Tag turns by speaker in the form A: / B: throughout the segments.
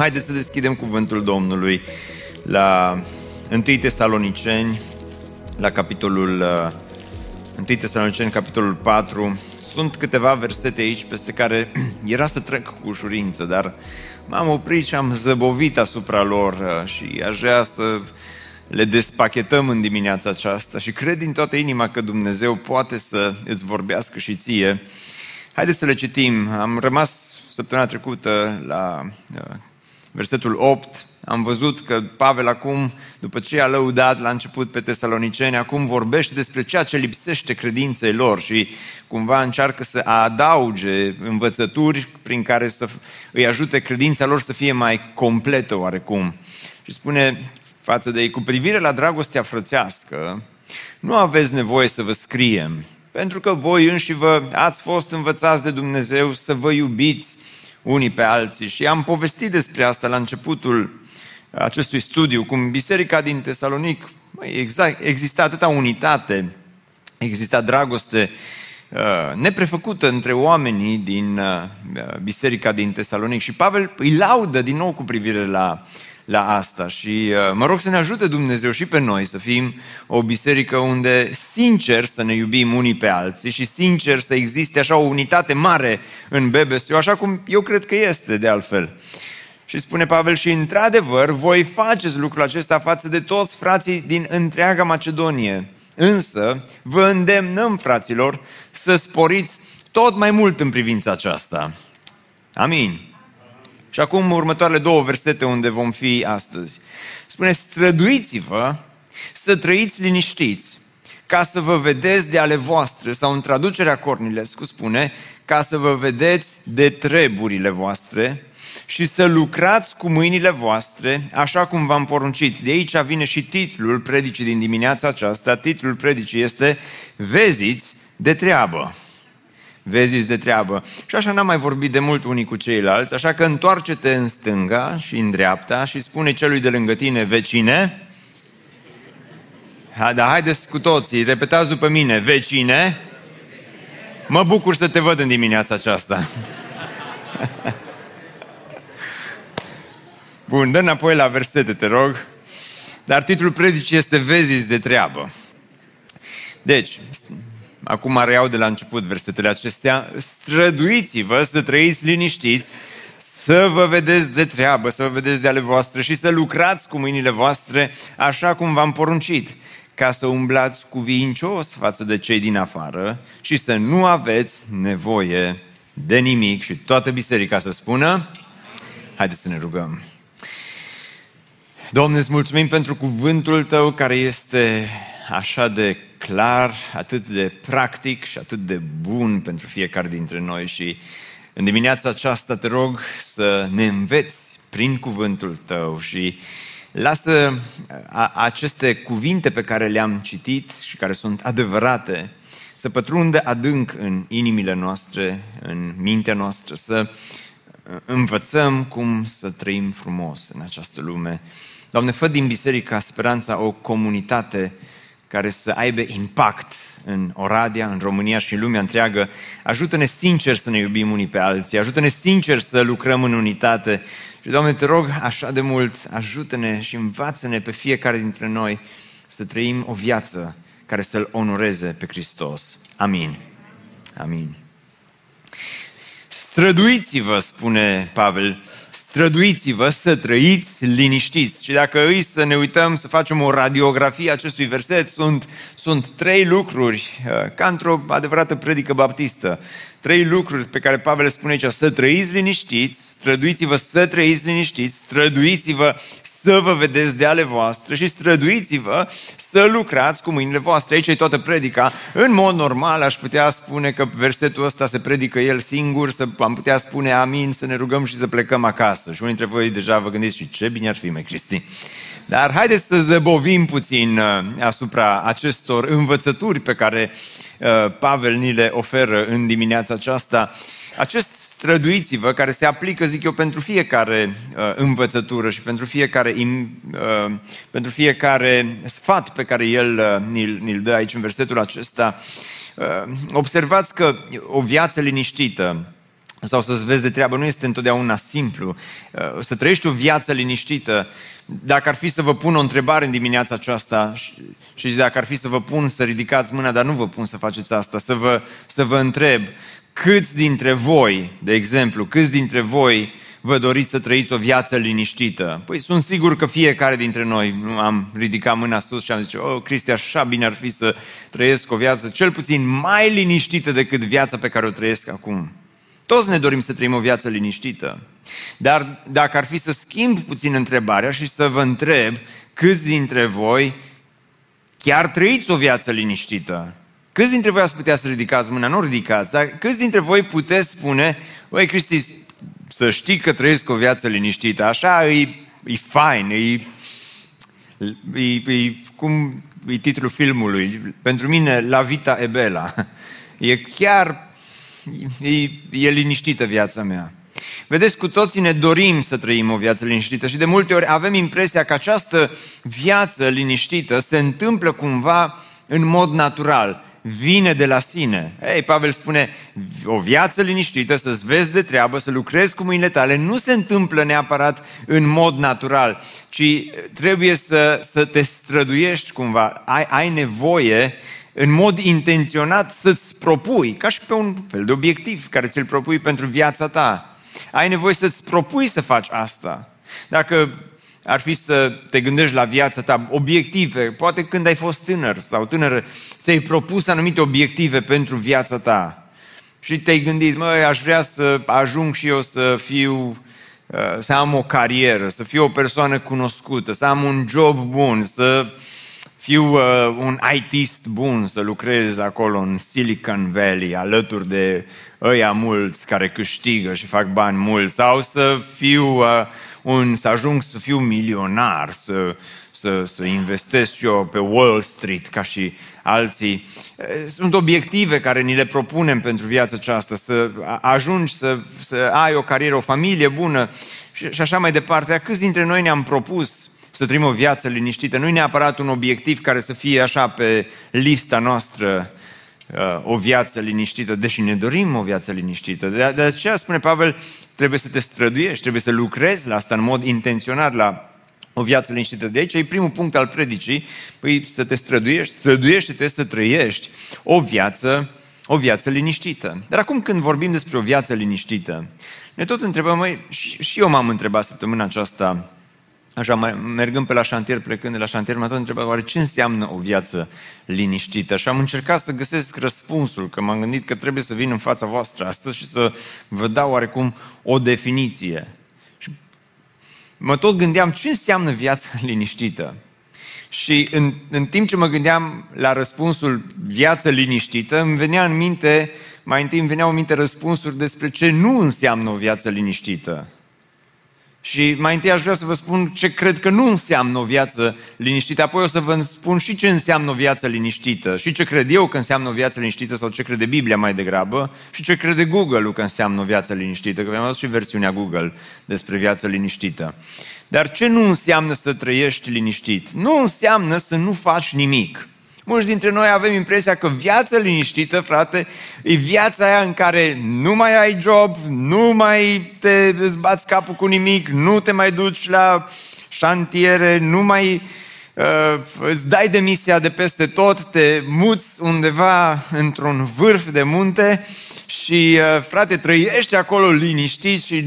A: Haideți să deschidem cuvântul Domnului la 1 Tesaloniceni, la capitolul 1 uh, Tesaloniceni, capitolul 4. Sunt câteva versete aici peste care era să trec cu ușurință, dar m-am oprit și am zăbovit asupra lor uh, și aș vrea să le despachetăm în dimineața aceasta și cred din toată inima că Dumnezeu poate să îți vorbească și ție. Haideți să le citim. Am rămas săptămâna trecută la uh, versetul 8, am văzut că Pavel acum, după ce a lăudat la început pe tesaloniceni, acum vorbește despre ceea ce lipsește credinței lor și cumva încearcă să adauge învățături prin care să îi ajute credința lor să fie mai completă oarecum. Și spune față de ei, cu privire la dragostea frățească, nu aveți nevoie să vă scriem, pentru că voi înși vă ați fost învățați de Dumnezeu să vă iubiți unii pe alții. Și am povestit despre asta la începutul acestui studiu, cum biserica din Tesalonic, exact, exista atâta unitate, exista dragoste uh, neprefăcută între oamenii din uh, biserica din Tesalonic. Și Pavel îi laudă din nou cu privire la la asta și uh, mă rog să ne ajute Dumnezeu și pe noi să fim o biserică unde sincer să ne iubim unii pe alții și sincer să existe așa o unitate mare în BBSU, așa cum eu cred că este de altfel. Și spune Pavel, și într-adevăr voi faceți lucrul acesta față de toți frații din întreaga Macedonie. Însă vă îndemnăm, fraților, să sporiți tot mai mult în privința aceasta. Amin. Și acum următoarele două versete unde vom fi astăzi. Spune, străduiți-vă să trăiți liniștiți, ca să vă vedeți de ale voastre, sau în traducerea Cornilescu spune, ca să vă vedeți de treburile voastre și să lucrați cu mâinile voastre, așa cum v-am poruncit. De aici vine și titlul predicii din dimineața aceasta. Titlul predicii este Veziți de treabă vezi de treabă. Și așa n-am mai vorbit de mult unii cu ceilalți, așa că întoarce-te în stânga și în dreapta și spune celui de lângă tine, vecine, ha, da, haideți cu toții, repetați după mine, vecine, mă bucur să te văd în dimineața aceasta. Bun, dă înapoi la versete, te rog. Dar titlul predicii este Veziți de treabă. Deci, acum reiau de la început versetele acestea, străduiți-vă să trăiți liniștiți, să vă vedeți de treabă, să vă vedeți de ale voastre și să lucrați cu mâinile voastre așa cum v-am poruncit, ca să umblați cuvincios față de cei din afară și să nu aveți nevoie de nimic și toată biserica să spună, haideți să ne rugăm. Doamne, îți mulțumim pentru cuvântul Tău care este așa de clar, atât de practic și atât de bun pentru fiecare dintre noi și în dimineața aceasta te rog să ne înveți prin cuvântul tău și lasă aceste cuvinte pe care le-am citit și care sunt adevărate să pătrundă adânc în inimile noastre, în mintea noastră, să învățăm cum să trăim frumos în această lume. Doamne, fă din Biserica Speranța o comunitate care să aibă impact în Oradea, în România și în lumea întreagă. Ajută-ne sincer să ne iubim unii pe alții, ajută-ne sincer să lucrăm în unitate. Și, Doamne, te rog așa de mult, ajută-ne și învață-ne pe fiecare dintre noi să trăim o viață care să-L onoreze pe Hristos. Amin. Amin. Străduiți-vă, spune Pavel, străduiți-vă să trăiți liniștiți. Și dacă îi să ne uităm, să facem o radiografie a acestui verset, sunt, sunt trei lucruri, uh, ca într-o adevărată predică baptistă, trei lucruri pe care Pavel spune aici, să trăiți liniștiți, străduiți-vă să trăiți liniștiți, străduiți-vă să vă vedeți de ale voastre și străduiți-vă să lucrați cu mâinile voastre. Aici e toată predica. În mod normal aș putea spune că versetul ăsta se predică el singur, să am putea spune amin, să ne rugăm și să plecăm acasă. Și unii dintre voi deja vă gândiți și ce bine ar fi, mai Cristi. Dar haideți să zăbovim puțin uh, asupra acestor învățături pe care uh, Pavel ni le oferă în dimineața aceasta. Acest străduiți-vă, care se aplică, zic eu, pentru fiecare uh, învățătură și pentru fiecare, uh, pentru fiecare sfat pe care el uh, ni-l, ni dă aici în versetul acesta. Uh, observați că o viață liniștită sau să-ți vezi de treabă nu este întotdeauna simplu. Uh, să trăiești o viață liniștită, dacă ar fi să vă pun o întrebare în dimineața aceasta și dacă ar fi să vă pun să ridicați mâna, dar nu vă pun să faceți asta, să vă, să vă întreb, câți dintre voi, de exemplu, câți dintre voi vă doriți să trăiți o viață liniștită? Păi sunt sigur că fiecare dintre noi nu am ridicat mâna sus și am zis, oh, Cristi, așa bine ar fi să trăiesc o viață cel puțin mai liniștită decât viața pe care o trăiesc acum. Toți ne dorim să trăim o viață liniștită. Dar dacă ar fi să schimb puțin întrebarea și să vă întreb câți dintre voi chiar trăiți o viață liniștită? Câți dintre voi ați putea să ridicați mâna? Nu ridicați, dar câți dintre voi puteți spune, băi Cristi, să știi că trăiesc o viață liniștită, așa e, e fain, e, e, e, cum e titlul filmului, pentru mine La Vita e Bella. E chiar, e, e liniștită viața mea. Vedeți, cu toții ne dorim să trăim o viață liniștită și de multe ori avem impresia că această viață liniștită se întâmplă cumva în mod natural vine de la sine. Ei, Pavel spune, o viață liniștită, să-ți vezi de treabă, să lucrezi cu mâinile tale, nu se întâmplă neapărat în mod natural, ci trebuie să, să te străduiești cumva. Ai, ai nevoie în mod intenționat să-ți propui, ca și pe un fel de obiectiv care ți-l propui pentru viața ta. Ai nevoie să-ți propui să faci asta. Dacă ar fi să te gândești la viața ta, obiective, poate când ai fost tânăr sau tânără, ți-ai propus anumite obiective pentru viața ta. Și te-ai gândit, măi, aș vrea să ajung și eu să fiu, uh, să am o carieră, să fiu o persoană cunoscută, să am un job bun, să fiu uh, un ITist bun, să lucrez acolo în Silicon Valley, alături de ăia mulți care câștigă și fac bani mulți, sau să fiu uh, un, să ajung să fiu milionar, să, să, să investesc eu pe Wall Street ca și alții. Sunt obiective care ni le propunem pentru viața aceasta, să ajungi să, să ai o carieră, o familie bună și, și așa mai departe. Câți dintre noi ne-am propus să trăim o viață liniștită? Nu e neapărat un obiectiv care să fie așa pe lista noastră o viață liniștită, deși ne dorim o viață liniștită. De, de aceea spune Pavel, trebuie să te străduiești, trebuie să lucrezi la asta în mod intenționat, la o viață liniștită. De aici e primul punct al predicii, păi să te străduiești, străduiește-te să trăiești o viață, o viață liniștită. Dar acum când vorbim despre o viață liniștită, ne tot întrebăm, măi, și, și eu m-am întrebat săptămâna aceasta, așa, mergând pe la șantier, plecând de la șantier, m-am tot întrebat, oare ce înseamnă o viață liniștită? Și am încercat să găsesc răspunsul, că m-am gândit că trebuie să vin în fața voastră astăzi și să vă dau oarecum o definiție. Și mă tot gândeam, ce înseamnă viața liniștită? Și în, în timp ce mă gândeam la răspunsul viață liniștită, îmi venea în minte, mai întâi îmi veneau în minte răspunsuri despre ce nu înseamnă o viață liniștită. Și mai întâi aș vrea să vă spun ce cred că nu înseamnă o viață liniștită, apoi o să vă spun și ce înseamnă o viață liniștită, și ce cred eu că înseamnă o viață liniștită sau ce crede Biblia mai degrabă, și ce crede Google că înseamnă o viață liniștită, că am adus și versiunea Google despre viață liniștită. Dar ce nu înseamnă să trăiești liniștit? Nu înseamnă să nu faci nimic. Mulți dintre noi avem impresia că viața liniștită, frate, e viața aia în care nu mai ai job, nu mai te zbați capul cu nimic, nu te mai duci la șantiere, nu mai uh, îți dai demisia de peste tot, te muți undeva într-un vârf de munte și, uh, frate, trăiești acolo liniștit și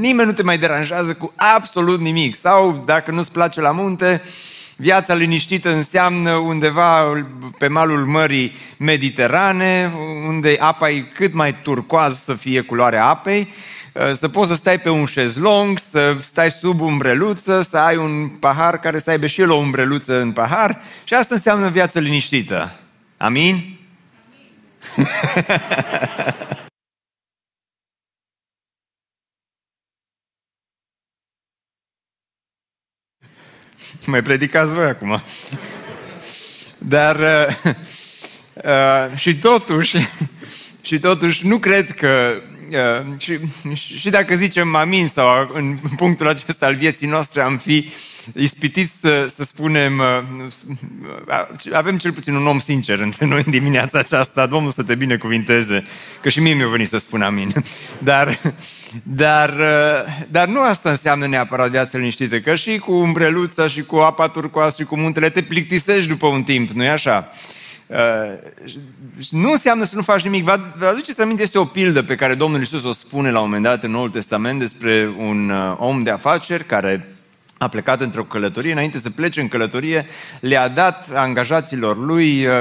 A: nimeni nu te mai deranjează cu absolut nimic. Sau, dacă nu-ți place la munte, uh, Viața liniștită înseamnă undeva pe malul Mării Mediterane, unde apa e cât mai turcoaz să fie culoarea apei, uh, să poți să stai pe un șezlong, să stai sub umbreluță, să ai un pahar care să aibă și el o umbreluță în pahar și asta înseamnă viață liniștită. Amin? Amin. Mai predicați voi acum. Dar uh, uh, și totuși, și totuși nu cred că uh, și, și dacă zicem amin sau în punctul acesta al vieții noastre am fi ispitiți să, să spunem, uh, avem cel puțin un om sincer între noi în dimineața aceasta, Domnul să te binecuvinteze, că și mie mi-a venit să spun amin. Dar, dar, uh, dar nu asta înseamnă neapărat viața liniștită, că și cu umbreluța și cu apa turcoasă și cu muntele te plictisești după un timp, nu-i așa? Uh, nu înseamnă să nu faci nimic. Vă, vă aduceți aminte, este o pildă pe care Domnul Isus o spune la un moment dat în Noul Testament despre un uh, om de afaceri care a plecat într-o călătorie, înainte să plece în călătorie, le-a dat angajaților lui uh,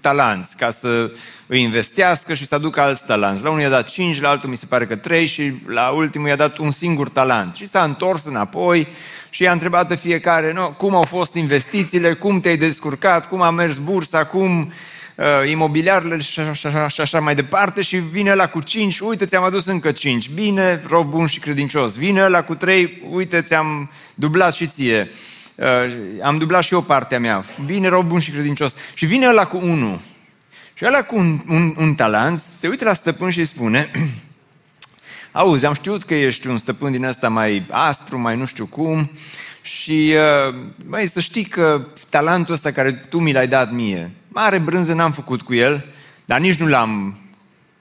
A: talanți ca să îi investească și să aducă alți talanți. La unul i-a dat cinci, la altul mi se pare că trei și la ultimul i-a dat un singur talent. Și s-a întors înapoi și i-a întrebat pe fiecare, no, cum au fost investițiile, cum te-ai descurcat, cum a mers bursa, cum uh, imobiliarele și așa, și, așa, și așa mai departe și vine la cu cinci, uite, ți-am adus încă cinci, bine, rob bun și credincios, vine la cu trei, uite, ți-am dublat și ție, uh, am dublat și eu partea mea, bine, rob bun și credincios, și vine la cu unu, și ăla cu un, un, un talent se uită la stăpân și îi spune, auzi, am știut că ești un stăpân din ăsta mai aspru, mai nu știu cum, și uh, mai să știi că talentul ăsta care tu mi l-ai dat mie, mare brânză n-am făcut cu el, dar nici nu l-am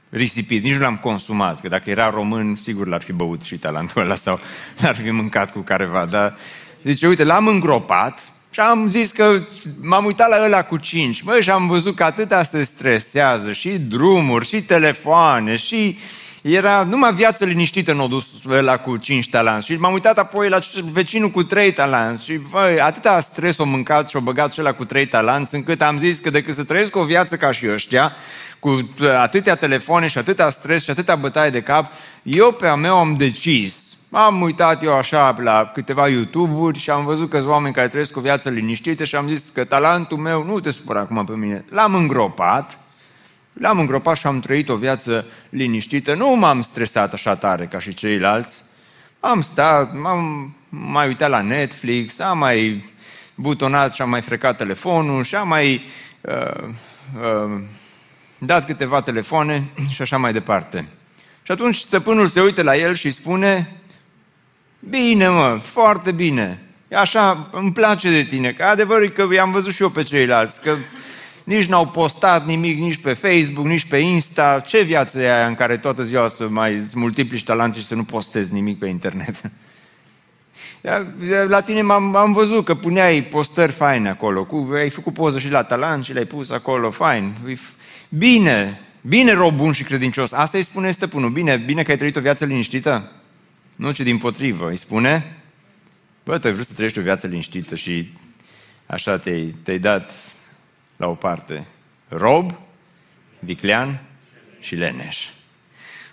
A: risipit, nici nu l-am consumat, că dacă era român, sigur l-ar fi băut și talentul ăla sau l-ar fi mâncat cu careva, dar zice, uite, l-am îngropat și am zis că m-am uitat la ăla cu cinci, măi, și am văzut că atâta se stresează, și drumuri, și telefoane, și era numai viață liniștită în dus ăla cu 5 talanți. Și m-am uitat apoi la vecinul cu 3 talanți. Și băi, atâta stres o mâncat și o băgat și ăla cu 3 talanți, încât am zis că decât să trăiesc o viață ca și ăștia, cu atâtea telefoane și atâta stres și atâta bătaie de cap, eu pe a meu am decis am uitat eu așa la câteva YouTube-uri și am văzut că oameni care trăiesc o viață liniștită și am zis că talentul meu, nu te supăra acum pe mine, l-am îngropat L-am îngropat și am trăit o viață liniștită. Nu m-am stresat așa tare ca și ceilalți. Am stat, m-am mai uitat la Netflix, am mai butonat și am mai frecat telefonul și am mai uh, uh, dat câteva telefoane și așa mai departe. Și atunci stăpânul se uită la el și spune, bine mă, foarte bine, așa îmi place de tine, că adevărul că i-am văzut și eu pe ceilalți, că nici n-au postat nimic nici pe Facebook, nici pe Insta. Ce viață e aia în care toată ziua să mai îți multiplici talanții și să nu postezi nimic pe internet? La tine m-am, am văzut că puneai postări faine acolo, cu, ai făcut poză și la talent și le-ai pus acolo, fain. Bine, bine rob bun și credincios. Asta îi spune stăpânul. Bine, bine că ai trăit o viață liniștită. Nu, ci din potrivă. Îi spune, bă, tu ai vrut să trăiești o viață liniștită și așa te-ai, te-ai dat la o parte. Rob, viclean și leneș.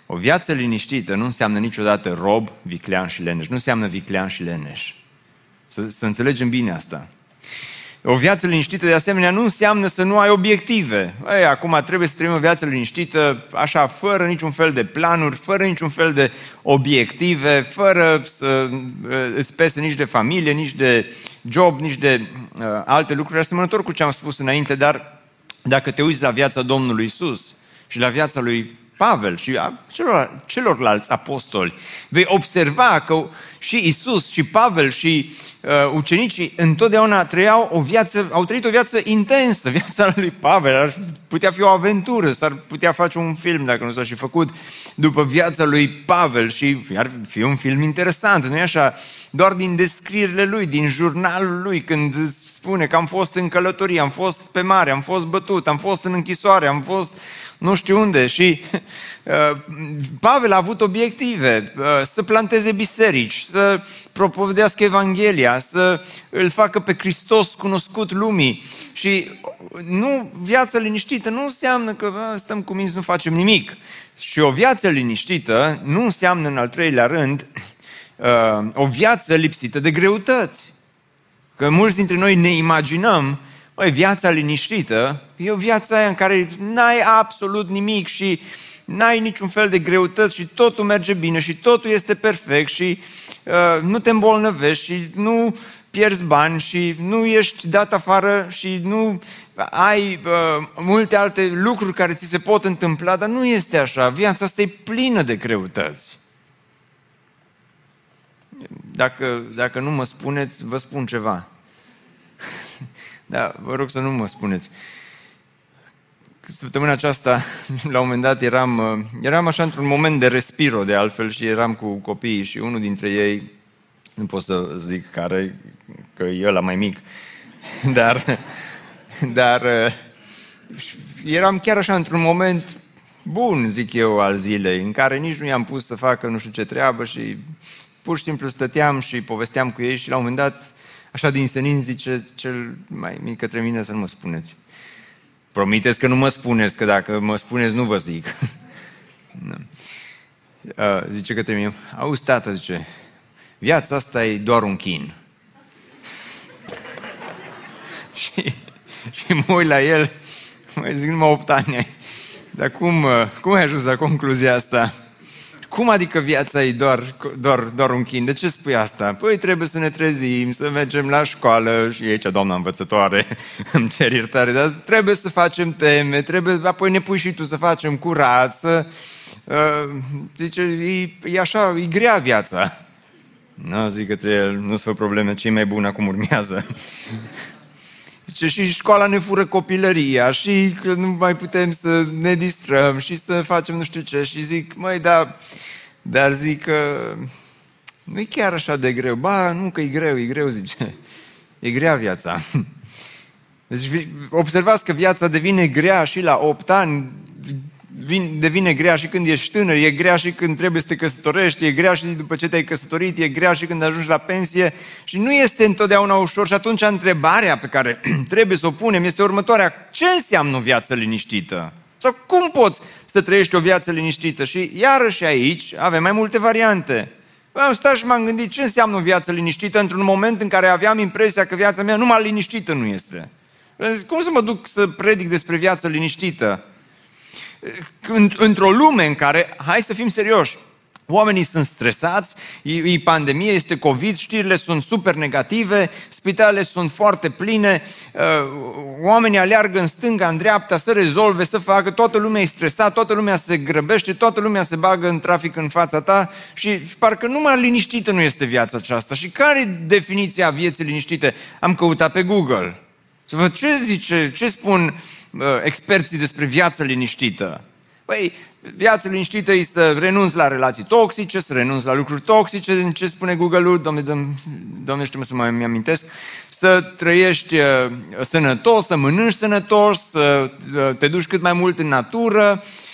A: O viață liniștită nu înseamnă niciodată rob, viclean și leneș. Nu înseamnă viclean și leneș. Să, să înțelegem bine asta. O viață liniștită, de asemenea, nu înseamnă să nu ai obiective. Ei, acum trebuie să trăim o viață liniștită, așa, fără niciun fel de planuri, fără niciun fel de obiective, fără să uh, îți pese nici de familie, nici de job, nici de uh, alte lucruri, asemănător cu ce am spus înainte, dar dacă te uiți la viața Domnului Isus și la viața lui Pavel și a celor, celorlalți apostoli, vei observa că și Isus și Pavel și uh, ucenicii întotdeauna trăiau o viață, au trăit o viață intensă. Viața lui Pavel ar putea fi o aventură, s-ar putea face un film dacă nu s-a și făcut după viața lui Pavel și ar fi un film interesant, nu-i așa? Doar din descrierile lui, din jurnalul lui, când spune că am fost în călătorie, am fost pe mare, am fost bătut, am fost în închisoare, am fost
B: nu știu unde. Și uh, Pavel a avut obiective, uh, să planteze biserici, să propovedească Evanghelia, să îl facă pe Hristos cunoscut lumii. Și nu, viața liniștită nu înseamnă că bă, stăm cu minți, nu facem nimic. Și o viață liniștită nu înseamnă, în al treilea rând, uh, o viață lipsită de greutăți. Că mulți dintre noi ne imaginăm, băi, viața liniștită e o viață aia în care n-ai absolut nimic și n-ai niciun fel de greutăți și totul merge bine și totul este perfect și uh, nu te îmbolnăvești și nu pierzi bani și nu ești dat afară și nu ai uh, multe alte lucruri care ți se pot întâmpla, dar nu este așa. Viața asta e plină de greutăți. Dacă, dacă nu mă spuneți, vă spun ceva. Da, vă rog să nu mă spuneți. Săptămâna aceasta, la un moment dat, eram, uh, eram așa într-un moment de respiro, de altfel, și eram cu copiii și unul dintre ei, nu pot să zic care, că e ăla mai mic, dar, dar uh, eram chiar așa într-un moment bun, zic eu, al zilei, în care nici nu i-am pus să facă nu știu ce treabă și pur și simplu stăteam și povesteam cu ei și la un moment dat, așa din senin, zice cel mai mic către mine să nu mă spuneți. Promiteți că nu mă spuneți, că dacă mă spuneți nu vă zic. uh, zice către mine, auzi tată, zice, viața asta e doar un chin. și, și mă uit la el, mai zic, numai 8 ani. Dar cum, uh, cum ai ajuns la concluzia asta? Cum adică viața e doar, doar, doar un chin? De ce spui asta? Păi trebuie să ne trezim, să mergem la școală și aici, doamna învățătoare, îmi cer iertare, dar trebuie să facem teme, trebuie, apoi ne pui și tu să facem curat, să... Uh, zice, e, e așa, e grea viața. Nu, zic către el, nu-ți fă probleme, ce mai bun acum urmează. Zice, și școala ne fură copilăria și că nu mai putem să ne distrăm și să facem nu știu ce. Și zic, măi, dar, dar zic că nu e chiar așa de greu. Ba, nu că e greu, e greu, zice. E grea viața. Deci observați că viața devine grea și la 8 ani, devine grea și când ești tânăr, e grea și când trebuie să te căsătorești, e grea și după ce te-ai căsătorit, e grea și când ajungi la pensie și nu este întotdeauna ușor și atunci întrebarea pe care trebuie să o punem este următoarea. Ce înseamnă o viață liniștită? Sau cum poți să trăiești o viață liniștită? Și iarăși aici avem mai multe variante. Am stat și m-am gândit ce înseamnă o viață liniștită într-un moment în care aveam impresia că viața mea numai liniștită nu este. Cum să mă duc să predic despre viață liniștită? într-o lume în care, hai să fim serioși, Oamenii sunt stresați, e, e pandemie, este COVID, știrile sunt super negative, spitalele sunt foarte pline, uh, oamenii aleargă în stânga, în dreapta să rezolve, să facă, toată lumea e stresată, toată lumea se grăbește, toată lumea se bagă în trafic în fața ta și, și parcă numai liniștită nu este viața aceasta. Și care e definiția vieții liniștite? Am căutat pe Google. Să văd ce zice, ce spun uh, experții despre viața liniștită. Păi, viața liniștită e să renunți la relații toxice, să renunți la lucruri toxice, din ce spune Google-ul, domne, domne știu să mai mi-amintesc, să trăiești uh, sănătos, să mănânci sănătos, să uh, te duci cât mai mult în natură, Ehm,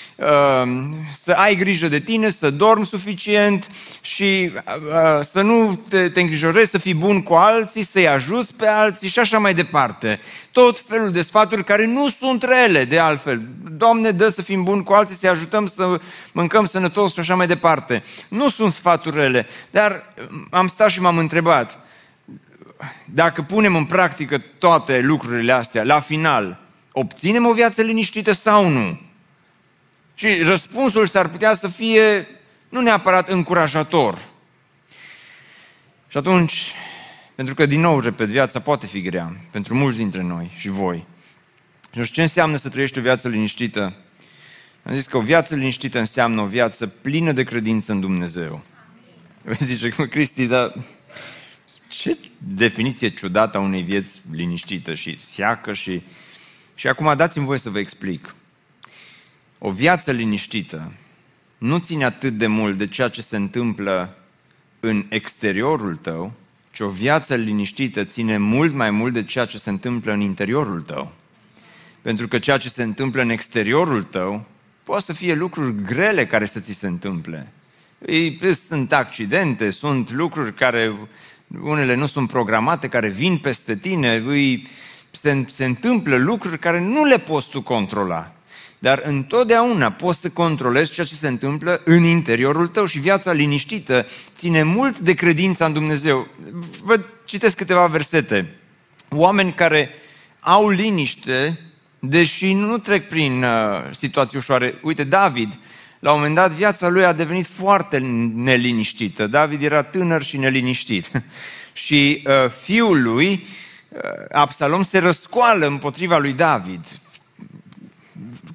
B: să ai grijă de tine, să dormi suficient și uh, să nu te, te îngrijorezi, să fii bun cu alții, să-i ajuți pe alții și așa mai departe. Tot felul de sfaturi care nu sunt rele, de altfel. Doamne, dă să fim buni cu alții, să-i ajutăm să mâncăm sănătos și așa mai departe. Nu sunt sfaturi rele, dar am stat și m-am întrebat, dacă punem în practică toate lucrurile astea, la final, obținem o viață liniștită sau nu? Și răspunsul s-ar putea să fie nu neapărat încurajator. Și atunci, pentru că, din nou, repet, viața poate fi grea pentru mulți dintre noi și voi. Și ce înseamnă să trăiești o viață liniștită? Am zis că o viață liniștită înseamnă o viață plină de credință în Dumnezeu. Vă zice, Cristi, dar ce definiție ciudată a unei vieți liniștită și seacă și... Și acum dați-mi voi să vă explic. O viață liniștită nu ține atât de mult de ceea ce se întâmplă în exteriorul tău, ci o viață liniștită ține mult mai mult de ceea ce se întâmplă în interiorul tău. Pentru că ceea ce se întâmplă în exteriorul tău Poate să fie lucruri grele care să ți se întâmple. Sunt accidente, sunt lucruri care unele nu sunt programate, care vin peste tine, îi, se, se întâmplă lucruri care nu le poți tu controla. Dar întotdeauna poți să controlezi ceea ce se întâmplă în interiorul tău și viața liniștită ține mult de credința în Dumnezeu. Vă citesc câteva versete. Oameni care au liniște, deși nu trec prin uh, situații ușoare. Uite, David, la un moment dat viața lui a devenit foarte neliniștită. David era tânăr și neliniștit. și uh, fiul lui, uh, Absalom, se răscoală împotriva lui David.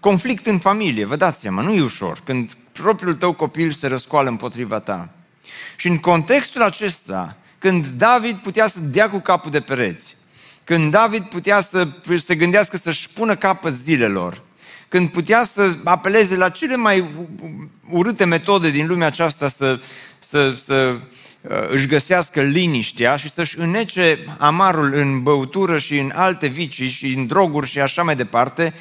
B: Conflict în familie, vă dați seama, nu e ușor. Când propriul tău copil se răscoală împotriva ta. Și în contextul acesta, când David putea să dea cu capul de pereți, când David putea să se gândească să-și pună capăt zilelor, când putea să apeleze la cele mai urâte metode din lumea aceasta să, să, să uh, își găsească liniștea și să-și înnece amarul în băutură și în alte vicii și în droguri și așa mai departe,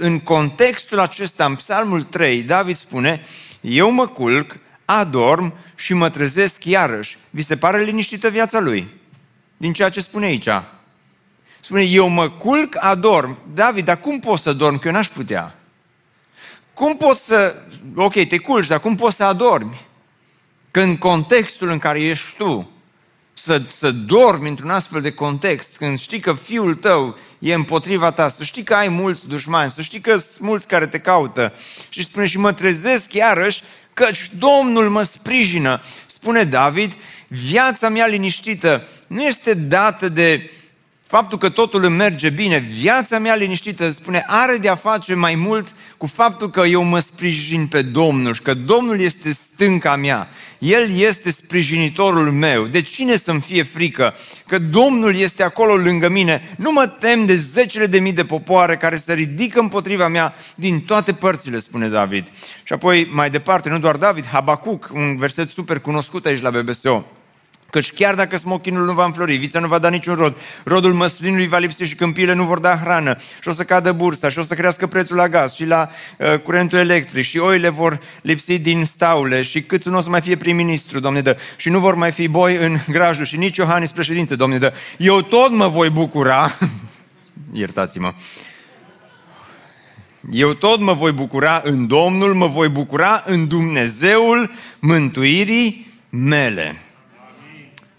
B: în contextul acesta, în Psalmul 3, David spune, eu mă culc, adorm și mă trezesc iarăși. Vi se pare liniștită viața lui? Din ceea ce spune aici. Spune, eu mă culc, adorm. David, dar cum poți să dormi? Că eu n-aș putea. Cum poți să... Ok, te culci, dar cum poți să adormi? Că în contextul în care ești tu, să, să dormi într-un astfel de context, când știi că fiul tău e împotriva ta, să știi că ai mulți dușmani, să știi că sunt mulți care te caută și spune și mă trezesc iarăși căci Domnul mă sprijină. Spune David, viața mea liniștită nu este dată de faptul că totul îmi merge bine, viața mea liniștită, spune, are de a face mai mult cu faptul că eu mă sprijin pe Domnul și că Domnul este stânca mea. El este sprijinitorul meu. De cine să-mi fie frică? Că Domnul este acolo lângă mine. Nu mă tem de zecile de mii de popoare care se ridică împotriva mea din toate părțile, spune David. Și apoi, mai departe, nu doar David, Habacuc, un verset super cunoscut aici la BBSO. Căci chiar dacă smochinul nu va înflori, vița nu va da niciun rod, rodul măslinului va lipsi și câmpiile nu vor da hrană și o să cadă bursa și o să crească prețul la gaz și la uh, curentul electric și oile vor lipsi din staule și cât nu o să mai fie prim-ministru, Doamne dă, și nu vor mai fi boi în grajul și nici Iohannis președinte, Doamne dă. Eu tot mă voi bucura, iertați-mă, eu tot mă voi bucura în Domnul, mă voi bucura în Dumnezeul mântuirii mele.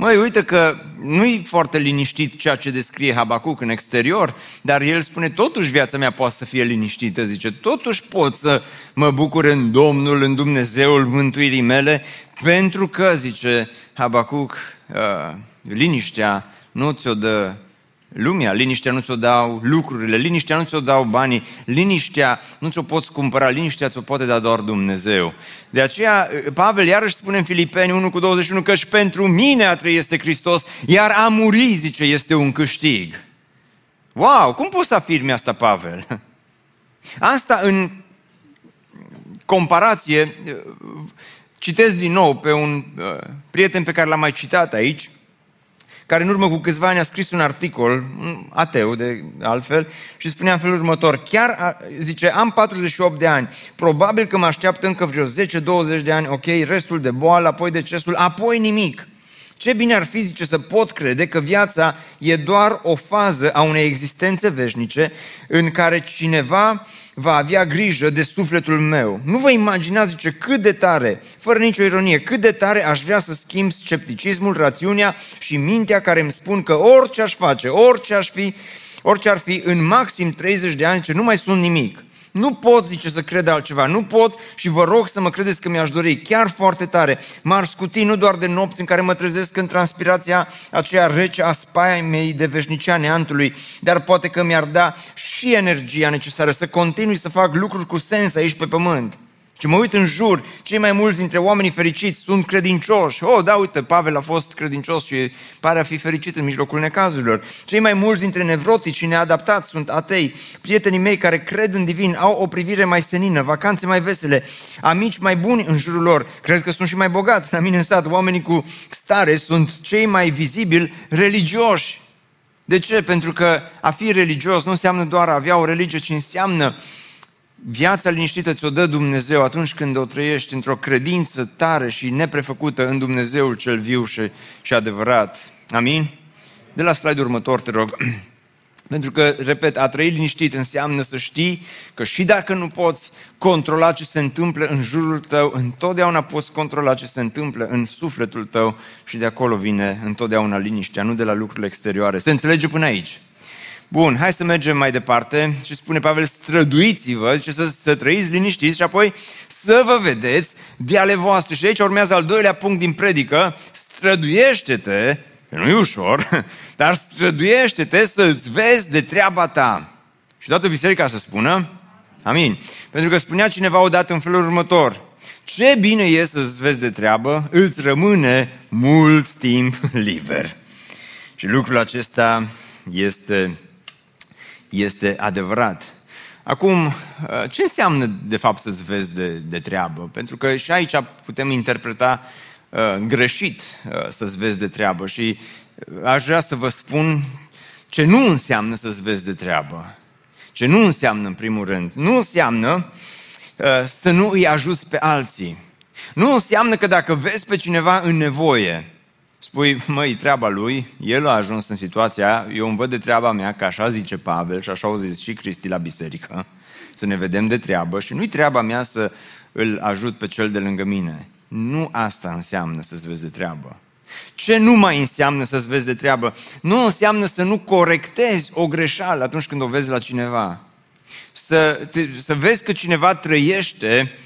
B: Măi, uite că nu-i foarte liniștit ceea ce descrie Habacuc în exterior, dar el spune, totuși viața mea poate să fie liniștită, zice, totuși pot să mă bucur în Domnul, în Dumnezeul mântuirii mele, pentru că, zice Habacuc, uh, liniștea nu ți-o dă lumea, liniștea nu ți-o dau lucrurile, liniștea nu ți-o dau banii, liniștea nu ți-o poți cumpăra, liniștea ți-o poate da doar Dumnezeu. De aceea, Pavel iarăși spune în Filipeni 1 cu 21 că și pentru mine a trăi este Hristos, iar a muri, zice, este un câștig. Wow, cum poți să afirmi asta, Pavel? Asta în comparație, citesc din nou pe un uh, prieten pe care l-am mai citat aici, care în urmă cu câțiva ani a scris un articol, ateu de altfel, și spunea în felul următor, chiar, zice, am 48 de ani, probabil că mă așteaptă încă vreo 10-20 de ani, ok, restul de boală, apoi decesul, apoi nimic. Ce bine ar fi, zice, să pot crede că viața e doar o fază a unei existențe veșnice în care cineva va avea grijă de sufletul meu. Nu vă imaginați, zice, cât de tare, fără nicio ironie, cât de tare aș vrea să schimb scepticismul, rațiunea și mintea care îmi spun că orice aș face, orice aș fi, orice ar fi, în maxim 30 de ani, zice, nu mai sunt nimic. Nu pot, zice, să cred altceva. Nu pot și vă rog să mă credeți că mi-aș dori chiar foarte tare. M-ar scuti nu doar de nopți în care mă trezesc în transpirația aceea rece a spaiei mei de veșnicia neantului, dar poate că mi-ar da și energia necesară să continui să fac lucruri cu sens aici pe pământ. Și mă uit în jur, cei mai mulți dintre oamenii fericiți sunt credincioși. Oh, da, uite, Pavel a fost credincios și pare a fi fericit în mijlocul necazurilor. Cei mai mulți dintre nevrotici și neadaptați sunt atei. Prietenii mei care cred în divin au o privire mai senină, vacanțe mai vesele, amici mai buni în jurul lor. Cred că sunt și mai bogați. La mine în sat, oamenii cu stare sunt cei mai vizibili religioși. De ce? Pentru că a fi religios nu înseamnă doar a avea o religie, ci înseamnă viața liniștită ți-o dă Dumnezeu atunci când o trăiești într-o credință tare și neprefăcută în Dumnezeul cel viu și, și adevărat. Amin? De la slide următor, te rog. Pentru că, repet, a trăi liniștit înseamnă să știi că și dacă nu poți controla ce se întâmplă în jurul tău, întotdeauna poți controla ce se întâmplă în sufletul tău și de acolo vine întotdeauna liniștea, nu de la lucrurile exterioare. Se înțelege până aici? Bun, hai să mergem mai departe și spune Pavel, străduiți-vă, zice să, să trăiți liniștiți și apoi să vă vedeți de ale voastre. Și aici urmează al doilea punct din predică, străduiește-te nu e ușor, dar străduiește-te să-ți vezi de treaba ta. Și toată biserica să spună, amin. Pentru că spunea cineva odată în felul următor, ce bine e să-ți vezi de treabă, îți rămâne mult timp liber. Și lucrul acesta este, este adevărat. Acum, ce înseamnă de fapt să-ți vezi de, de treabă? Pentru că și aici putem interpreta Uh, greșit uh, să-ți vezi de treabă și uh, aș vrea să vă spun ce nu înseamnă să-ți vezi de treabă. Ce nu înseamnă, în primul rând, nu înseamnă să nu îi ajuți pe alții. Nu înseamnă că dacă vezi pe cineva în nevoie, spui, măi, treaba lui, el a ajuns în situația, eu îmi văd de treaba mea, că așa zice Pavel și așa au zis și Cristi la biserică, să ne vedem de treabă și nu-i treaba mea să îl ajut pe cel de lângă mine. Nu asta înseamnă să-ți vezi de treabă. Ce nu mai înseamnă să-ți vezi de treabă? Nu înseamnă să nu corectezi o greșeală atunci când o vezi la cineva. Să, te, să vezi că cineva trăiește Um,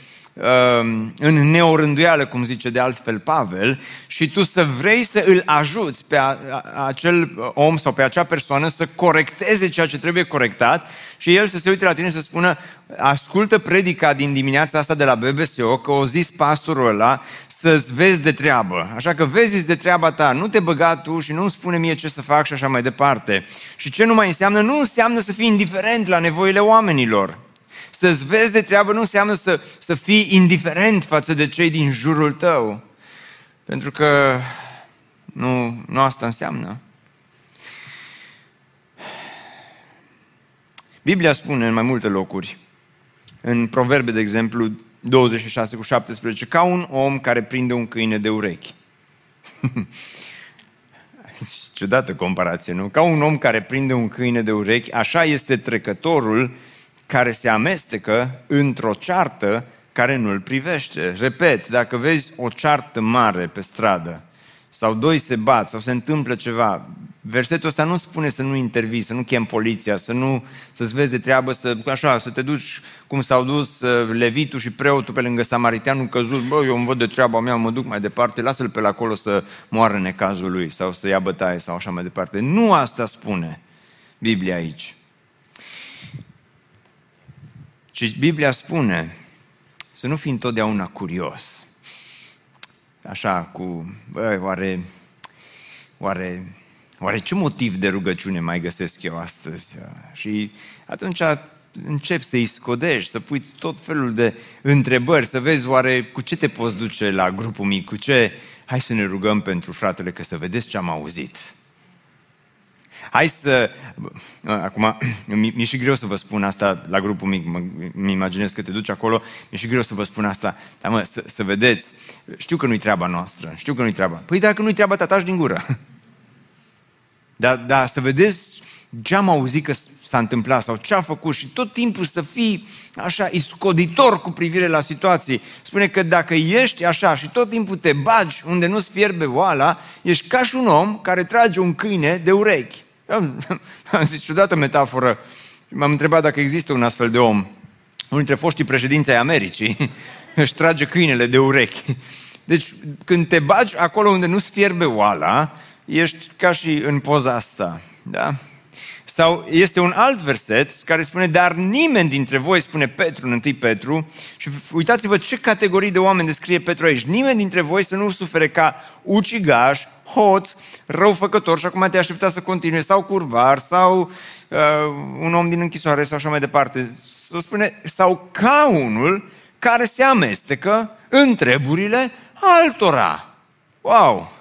B: în neorânduială, cum zice de altfel Pavel, și tu să vrei să îl ajuți pe a, a, acel om sau pe acea persoană să corecteze ceea ce trebuie corectat și el să se uite la tine să spună ascultă predica din dimineața asta de la BBSO, că o zis pastorul ăla să-ți vezi de treabă. Așa că vezi de treaba ta, nu te băga tu și nu-mi spune mie ce să fac și așa mai departe. Și ce nu mai înseamnă? Nu înseamnă să fii indiferent la nevoile oamenilor. Să-ți vezi de treabă nu înseamnă să, să fii indiferent față de cei din jurul tău. Pentru că nu, nu asta înseamnă. Biblia spune în mai multe locuri, în Proverbe, de exemplu, 26 cu 17, ca un om care prinde un câine de urechi. Ciudată comparație, nu? Ca un om care prinde un câine de urechi, așa este trecătorul care se amestecă într-o ceartă care nu-l privește. Repet, dacă vezi o ceartă mare pe stradă, sau doi se bat, sau se întâmplă ceva, versetul ăsta nu spune să nu intervii, să nu chem poliția, să nu, să-ți vezi de treabă, să, așa, să te duci cum s-au dus uh, levitul și preotul pe lângă samariteanul căzut, bă, eu îmi văd de treaba mea, mă duc mai departe, lasă-l pe acolo să moară necazul lui, sau să ia bătaie, sau așa mai departe. Nu asta spune Biblia aici. Și Biblia spune să nu fii întotdeauna curios. Așa, cu, bă, oare, oare, oare ce motiv de rugăciune mai găsesc eu astăzi? Și atunci încep să-i scodești, să pui tot felul de întrebări, să vezi oare cu ce te poți duce la grupul mic, cu ce... Hai să ne rugăm pentru fratele, că să vedeți ce am auzit. Hai să... Acum, mi-e și greu să vă spun asta la grupul mic, mi imaginez că te duci acolo, mi-e și greu să vă spun asta, dar mă, să, să vedeți, știu că nu-i treaba noastră, știu că nu-i treaba. Păi dacă nu-i treaba ta, taci din gură. Dar, da, să vedeți ce am auzit că s-a întâmplat sau ce a făcut și tot timpul să fii așa iscoditor cu privire la situații. Spune că dacă ești așa și tot timpul te bagi unde nu-ți fierbe oala, ești ca și un om care trage un câine de urechi. Am, am zis ciudată metaforă. M-am întrebat dacă există un astfel de om. Unul dintre foștii președinți ai Americii își trage câinele de urechi. Deci, când te bagi acolo unde nu-ți fierbe oala, ești ca și în poza asta. Da? Sau este un alt verset care spune, dar nimeni dintre voi, spune Petru în 1 Petru, și uitați-vă ce categorii de oameni descrie Petru aici, nimeni dintre voi să nu sufere ca ucigaș, hoț, răufăcător și acum te aștepta să continue, sau curvar, sau uh, un om din închisoare sau așa mai departe. Să spune, sau ca unul care se amestecă în treburile altora. Wow!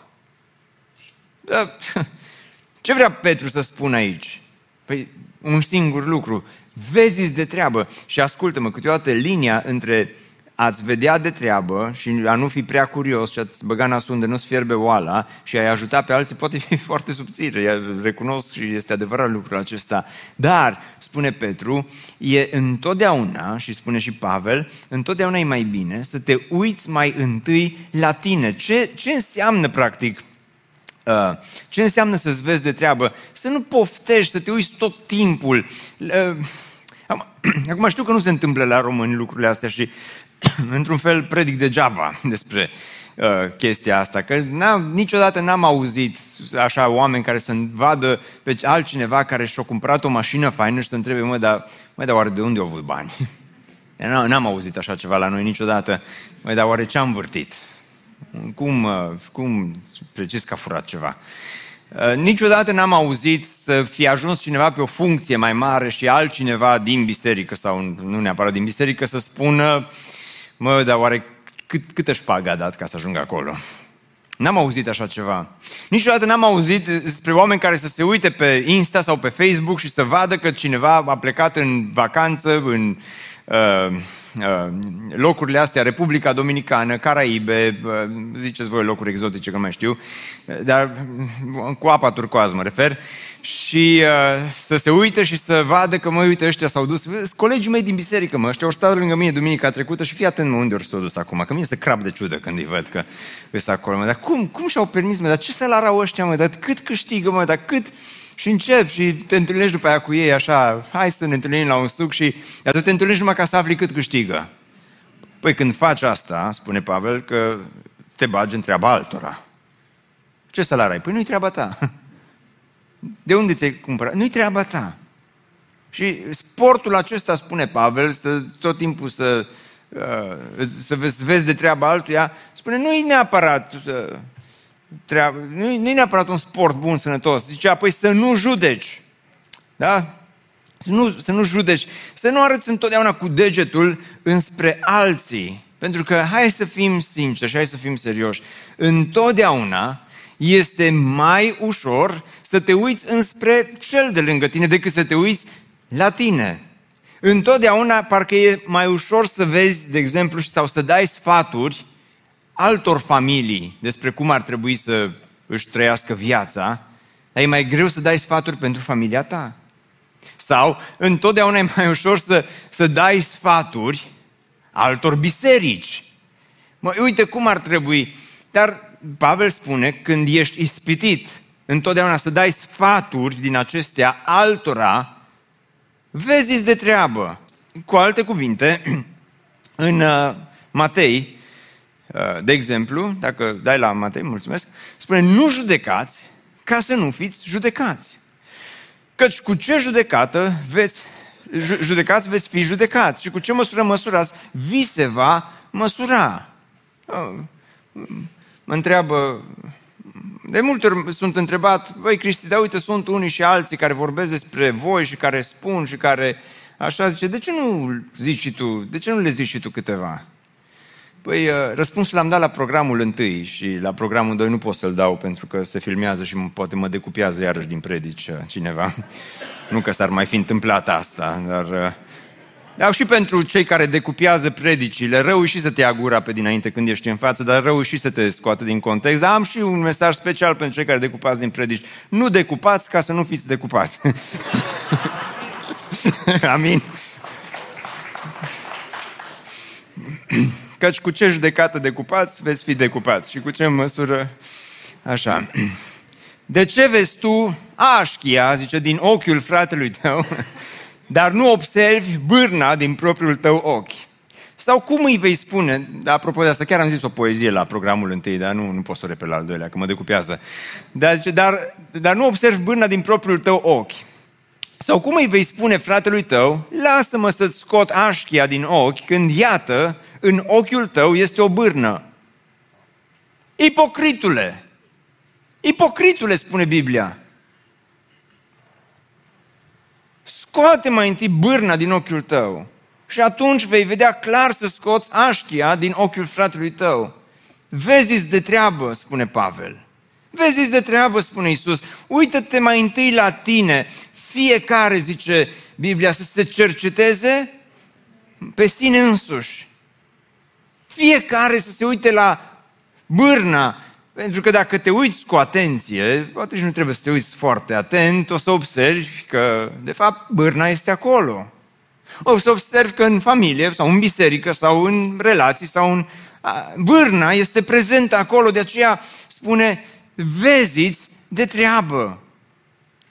B: Da. Ce vrea Petru să spună aici? Păi un singur lucru. vezi de treabă. Și ascultă-mă, câteodată linia între ați vedea de treabă și a nu fi prea curios și ați băga nasul unde nu-ți fierbe oala și a-i ajuta pe alții poate fi foarte subțire. Recunosc și este adevărat lucrul acesta. Dar, spune Petru, e întotdeauna, și spune și Pavel, întotdeauna e mai bine să te uiți mai întâi la tine. Ce, ce înseamnă, practic, Uh, ce înseamnă să-ți vezi de treabă? Să nu poftești, să te uiți tot timpul. Uh, acum știu că nu se întâmplă la români lucrurile astea și într-un fel predic degeaba despre uh, chestia asta, că n-am, niciodată n-am auzit așa oameni care să vadă pe altcineva care și-a cumpărat o mașină faină și să întrebe, mă, dar, mă, dar oare de unde au avut bani? N-am auzit așa ceva la noi niciodată. Măi, dar oare ce am vârtit? Cum, uh, cum precis că a furat ceva? Uh, niciodată n-am auzit să fie ajuns cineva pe o funcție mai mare și altcineva din biserică sau nu neapărat din biserică să spună mă, dar oare cât, câtă șpagă a dat ca să ajungă acolo? N-am auzit așa ceva. Niciodată n-am auzit despre oameni care să se uite pe Insta sau pe Facebook și să vadă că cineva a plecat în vacanță în uh, uh, locurile astea, Republica Dominicană, Caraibe, uh, ziceți voi locuri exotice, că mai știu, dar uh, cu apa turcoaz mă refer, și uh, să se uite și să vadă că, mă, uite, ăștia s-au dus. Colegii mei din biserică, mă, ăștia au stat lângă mine duminica trecută și fii atent, mă, unde ori s-au dus acum, că mine este crap de ciudă când îi văd că sunt acolo, mă, dar cum, cum și-au permis, mă, dar ce să-l au ăștia, mă, dar cât câștigă, mă, dar cât... Și încep și te întâlnești după aia cu ei așa, hai să ne întâlnim la un suc și dar tu te întâlnești numai ca să afli cât câștigă. Păi când faci asta, spune Pavel, că te bagi în treaba altora. Ce salariu ai? Păi nu-i treaba ta. De unde ți-ai cumpărat? Nu-i treaba ta. Și sportul acesta, spune Pavel, să tot timpul să, uh, să vezi, vezi de treaba altuia, spune, nu-i neapărat uh, treabă, nu-i, nu neapărat un sport bun, sănătos. Zice, apoi să nu judeci. Da? Să nu, să nu judeci. Să nu arăți întotdeauna cu degetul înspre alții. Pentru că, hai să fim sinceri și hai să fim serioși, întotdeauna este mai ușor să te uiți înspre cel de lângă tine decât să te uiți la tine. Întotdeauna parcă e mai ușor să vezi, de exemplu, sau să dai sfaturi altor familii despre cum ar trebui să își trăiască viața, dar e mai greu să dai sfaturi pentru familia ta. Sau întotdeauna e mai ușor să, să dai sfaturi altor biserici. Mă, uite cum ar trebui. Dar Pavel spune, când ești ispitit, întotdeauna să dai sfaturi din acestea altora, vezi de treabă. Cu alte cuvinte, în uh, Matei, uh, de exemplu, dacă dai la Matei, mulțumesc, spune, nu judecați ca să nu fiți judecați. Căci cu ce judecată veți, judecați veți fi judecați și cu ce măsură măsurați, vi se va măsura. Uh, mă întreabă, de multe ori sunt întrebat, voi Cristi, dar uite, sunt unii și alții care vorbesc despre voi și care spun și care așa zice, de ce nu zici și tu, de ce nu le zici și tu câteva? Păi uh, răspunsul l-am dat la programul întâi și la programul 2 nu pot să-l dau pentru că se filmează și poate mă decupează iarăși din predici uh, cineva. Nu că s-ar mai fi întâmplat asta, dar uh, dar și pentru cei care decupează predicile, rău și să te ia gura pe dinainte când ești în față, dar rău și să te scoată din context. Dar am și un mesaj special pentru cei care decupați din predici. Nu decupați ca să nu fiți decupați. Amin. Căci cu ce judecată decupați, veți fi decupați. Și cu ce măsură, așa. De ce vezi tu așchia, zice, din ochiul fratelui tău, dar nu observi bârna din propriul tău ochi. Sau cum îi vei spune, apropo de asta, chiar am zis o poezie la programul întâi, dar nu, nu pot să o repet la al doilea, că mă decupează. Dar, dar, dar nu observi bârna din propriul tău ochi. Sau cum îi vei spune fratelui tău, lasă-mă să-ți scot așchia din ochi, când iată, în ochiul tău este o bârnă. Ipocritule! Ipocritule, spune Biblia. scoate mai întâi bârna din ochiul tău și atunci vei vedea clar să scoți așchia din ochiul fratelui tău. vezi de treabă, spune Pavel. vezi de treabă, spune Isus. Uită-te mai întâi la tine. Fiecare, zice Biblia, să se cerceteze pe sine însuși. Fiecare să se uite la bârna, pentru că dacă te uiți cu atenție, atunci nu trebuie să te uiți foarte atent, o să observi că, de fapt, bârna este acolo. O să observi că în familie, sau în biserică, sau în relații, sau în... Bârna este prezentă acolo, de aceea spune, veziți de treabă.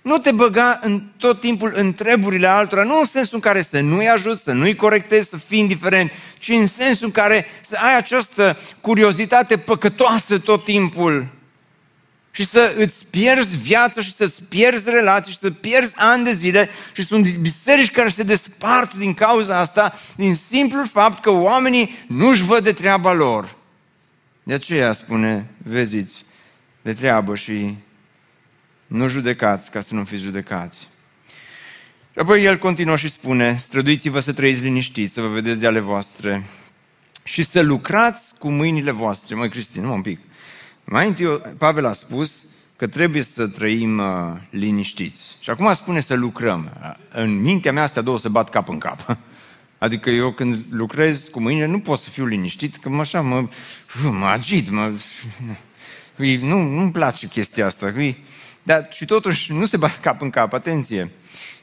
B: Nu te băga în tot timpul în treburile altora, nu în sensul în care să nu-i ajut, să nu-i corectezi, să fii indiferent, ci în sensul în care să ai această curiozitate păcătoasă tot timpul și să îți pierzi viața și să-ți pierzi relații și să pierzi ani de zile și sunt biserici care se despart din cauza asta, din simplul fapt că oamenii nu-și văd de treaba lor. De aceea spune, veziți, de treabă și nu judecați ca să nu fiți judecați. Și apoi el continuă și spune, străduiți-vă să trăiți liniștiți, să vă vedeți de ale voastre și să lucrați cu mâinile voastre. Măi, Cristin, un pic. Mai întâi, Pavel a spus că trebuie să trăim uh, liniștiți. Și acum spune să lucrăm. În mintea mea astea două se bat cap în cap. Adică eu când lucrez cu mâinile nu pot să fiu liniștit, că mă așa mă, mă agit, mă, nu, nu-mi place chestia asta. Dar și totuși nu se bat cap în cap, atenție.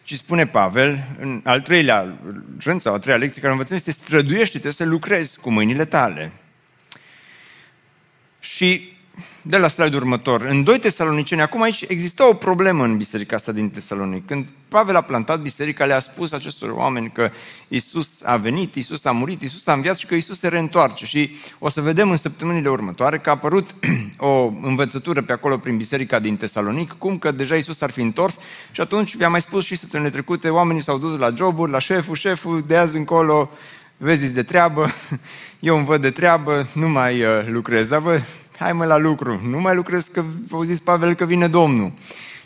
B: Și spune Pavel, în al treilea rând sau a treia lecție care învățăm este străduiește-te să lucrezi cu mâinile tale. Și de la slide următor, în 2 Tesaloniceni, acum aici există o problemă în biserica asta din Tesalonic. Când Pavel a plantat biserica, le-a spus acestor oameni că Isus a venit, Isus a murit, Isus a înviat și că Isus se reîntoarce. Și o să vedem în săptămânile următoare că a apărut o învățătură pe acolo prin biserica din Tesalonic, cum că deja Isus ar fi întors și atunci, vi-am mai spus și săptămânile trecute, oamenii s-au dus la joburi, la șeful, șeful, de azi încolo, vezi de treabă, eu îmi văd de treabă, nu mai uh, lucrez, dar vă hai mă la lucru, nu mai lucrez că au zis Pavel că vine Domnul.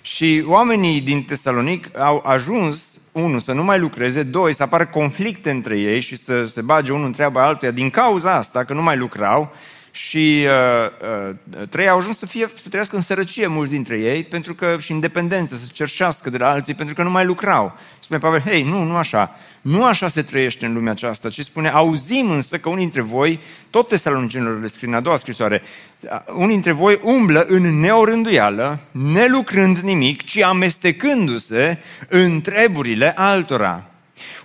B: Și oamenii din Tesalonic au ajuns, unul, să nu mai lucreze, doi, să apară conflicte între ei și să se bage unul în treaba altuia din cauza asta, că nu mai lucrau, și uh, uh, trei au ajuns să, fie, să trăiască în sărăcie mulți dintre ei pentru că și independență, să cerșească de la alții pentru că nu mai lucrau. Spune Pavel, hei, nu, nu așa. Nu așa se trăiește în lumea aceasta, ci spune, auzim însă că unii dintre voi, tot tesalonicenilor le scrie în a doua scrisoare, unii dintre voi umblă în neorânduială, nelucrând nimic, ci amestecându-se în treburile altora.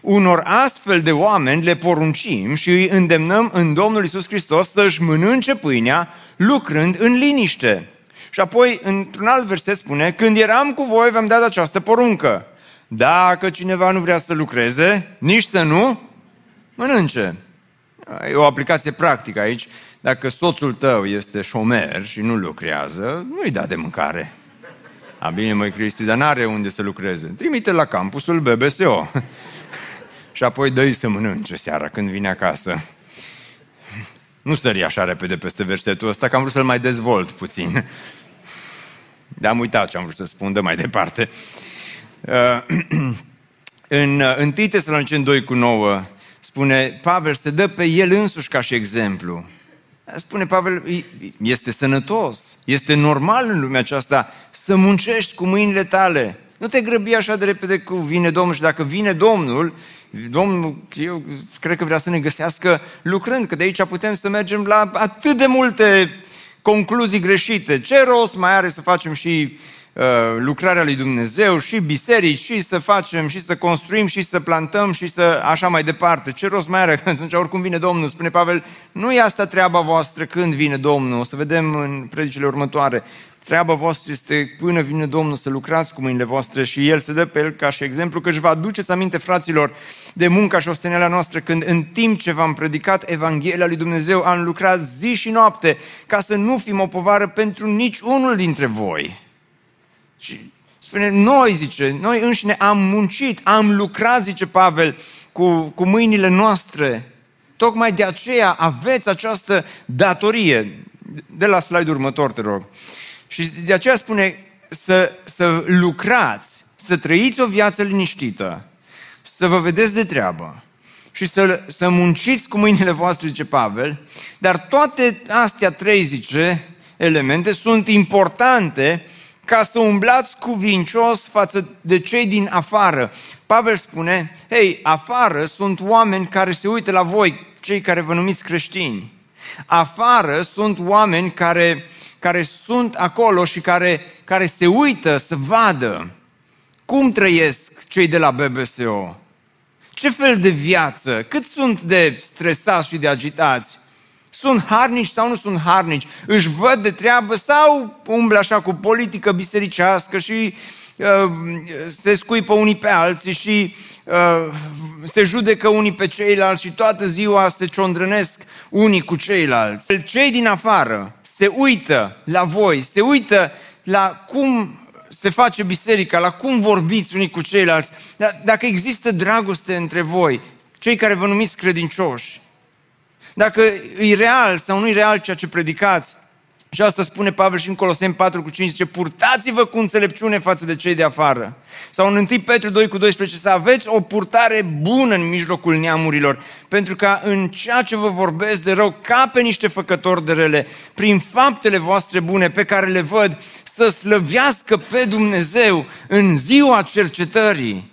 B: Unor astfel de oameni le poruncim și îi îndemnăm în Domnul Isus Hristos să-și mănânce pâinea lucrând în liniște. Și apoi, într-un alt verset spune, când eram cu voi, v-am dat această poruncă. Dacă cineva nu vrea să lucreze, nici să nu mănânce. E o aplicație practică aici. Dacă soțul tău este șomer și nu lucrează, nu-i da de mâncare. A, bine, măi, Cristi, dar n-are unde să lucreze. Trimite la campusul BBSO. Și apoi dă să mănânce seara când vine acasă. Nu sări așa repede peste versetul ăsta, că am vrut să-l mai dezvolt puțin. Dar am uitat ce am vrut să spun, de mai departe. Uh, în 1 uh, Tesaloniceni 2 cu 9 spune, Pavel se dă pe el însuși ca și exemplu. Spune Pavel, este sănătos, este normal în lumea aceasta să muncești cu mâinile tale. Nu te grăbi așa de repede cu vine Domnul și dacă vine Domnul, Domnul, eu cred că vrea să ne găsească lucrând, că de aici putem să mergem la atât de multe concluzii greșite. Ce rost mai are să facem și uh, lucrarea lui Dumnezeu, și biserici, și să facem, și să construim, și să plantăm, și să așa mai departe. Ce rost mai are? Atunci oricum vine Domnul, spune Pavel, nu e asta treaba voastră când vine Domnul. O să vedem în predicile următoare. Treaba voastră este până vine Domnul să lucrați cu mâinile voastre și El se dă pe El ca și exemplu că își va aduceți aminte, fraților, de munca și ostenelea noastră când în timp ce v-am predicat Evanghelia lui Dumnezeu am lucrat zi și noapte ca să nu fim o povară pentru nici unul dintre voi. Și spune, noi, zice, noi înșine am muncit, am lucrat, zice Pavel, cu, cu mâinile noastre. Tocmai de aceea aveți această datorie. De la slide următor, te rog. Și de aceea spune să, să lucrați, să trăiți o viață liniștită, să vă vedeți de treabă și să, să munciți cu mâinile voastre, zice Pavel, dar toate astea trei, zice, elemente sunt importante ca să umblați cuvincios față de cei din afară. Pavel spune, hei, afară sunt oameni care se uită la voi, cei care vă numiți creștini. Afară sunt oameni care, care sunt acolo și care, care se uită să vadă cum trăiesc cei de la BBSO. Ce fel de viață? Cât sunt de stresați și de agitați? Sunt harnici sau nu sunt harnici? Își văd de treabă sau umblă așa cu politică bisericească și uh, se scuipă unii pe alții și uh, se judecă unii pe ceilalți și toată ziua se ciondrănesc unii cu ceilalți. Cei din afară se uită la voi, se uită la cum se face biserica, la cum vorbiți unii cu ceilalți, dacă există dragoste între voi, cei care vă numiți credincioși, dacă e real sau nu e real ceea ce predicați. Și asta spune Pavel și în Coloseni 4 cu 5, zice, purtați-vă cu înțelepciune față de cei de afară. Sau în 1 Petru 2 cu 12, să aveți o purtare bună în mijlocul neamurilor, pentru ca în ceea ce vă vorbesc de rău, ca pe niște făcători de rele, prin faptele voastre bune pe care le văd, să slăvească pe Dumnezeu în ziua cercetării.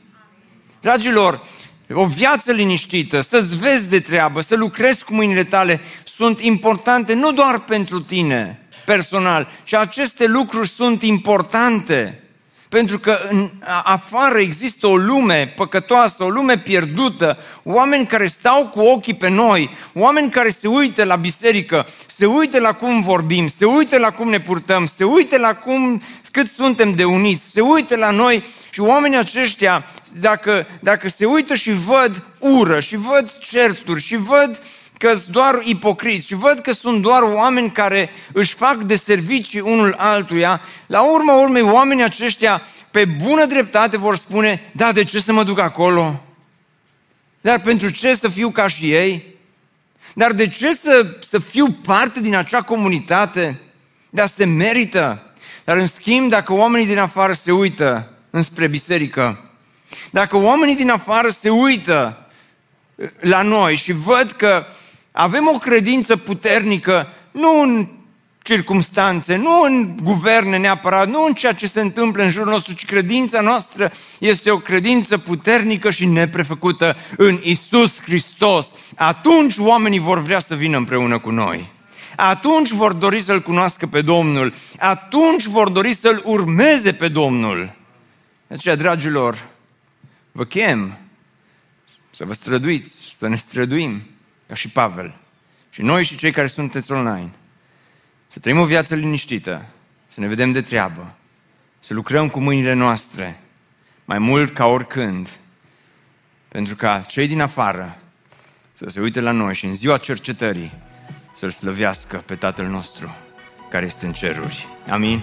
B: Dragilor, o viață liniștită, să-ți vezi de treabă, să lucrezi cu mâinile tale, sunt importante nu doar pentru tine personal, ci aceste lucruri sunt importante. Pentru că în afară există o lume păcătoasă, o lume pierdută, oameni care stau cu ochii pe noi, oameni care se uită la biserică, se uită la cum vorbim, se uită la cum ne purtăm, se uită la cum, cât suntem de uniți, se uită la noi și oamenii aceștia, dacă, dacă se uită și văd ură, și văd certuri, și văd că sunt doar ipocriți și văd că sunt doar oameni care își fac de servicii unul altuia, la urma urmei oamenii aceștia pe bună dreptate vor spune, da, de ce să mă duc acolo? Dar pentru ce să fiu ca și ei? Dar de ce să, să fiu parte din acea comunitate? Dar se merită. Dar în schimb, dacă oamenii din afară se uită înspre biserică, dacă oamenii din afară se uită la noi și văd că avem o credință puternică nu în circumstanțe, nu în guverne neapărat, nu în ceea ce se întâmplă în jurul nostru, ci credința noastră este o credință puternică și neprefăcută în Isus Hristos. Atunci oamenii vor vrea să vină împreună cu noi. Atunci vor dori să-L cunoască pe Domnul. Atunci vor dori să-L urmeze pe Domnul. De aceea, dragilor, vă chem să vă străduiți, să ne străduim ca și Pavel, și noi și cei care sunteți online, să trăim o viață liniștită, să ne vedem de treabă, să lucrăm cu mâinile noastre, mai mult ca oricând, pentru ca cei din afară să se uite la noi și în ziua cercetării să-L slăvească pe Tatăl nostru care este în ceruri. Amin?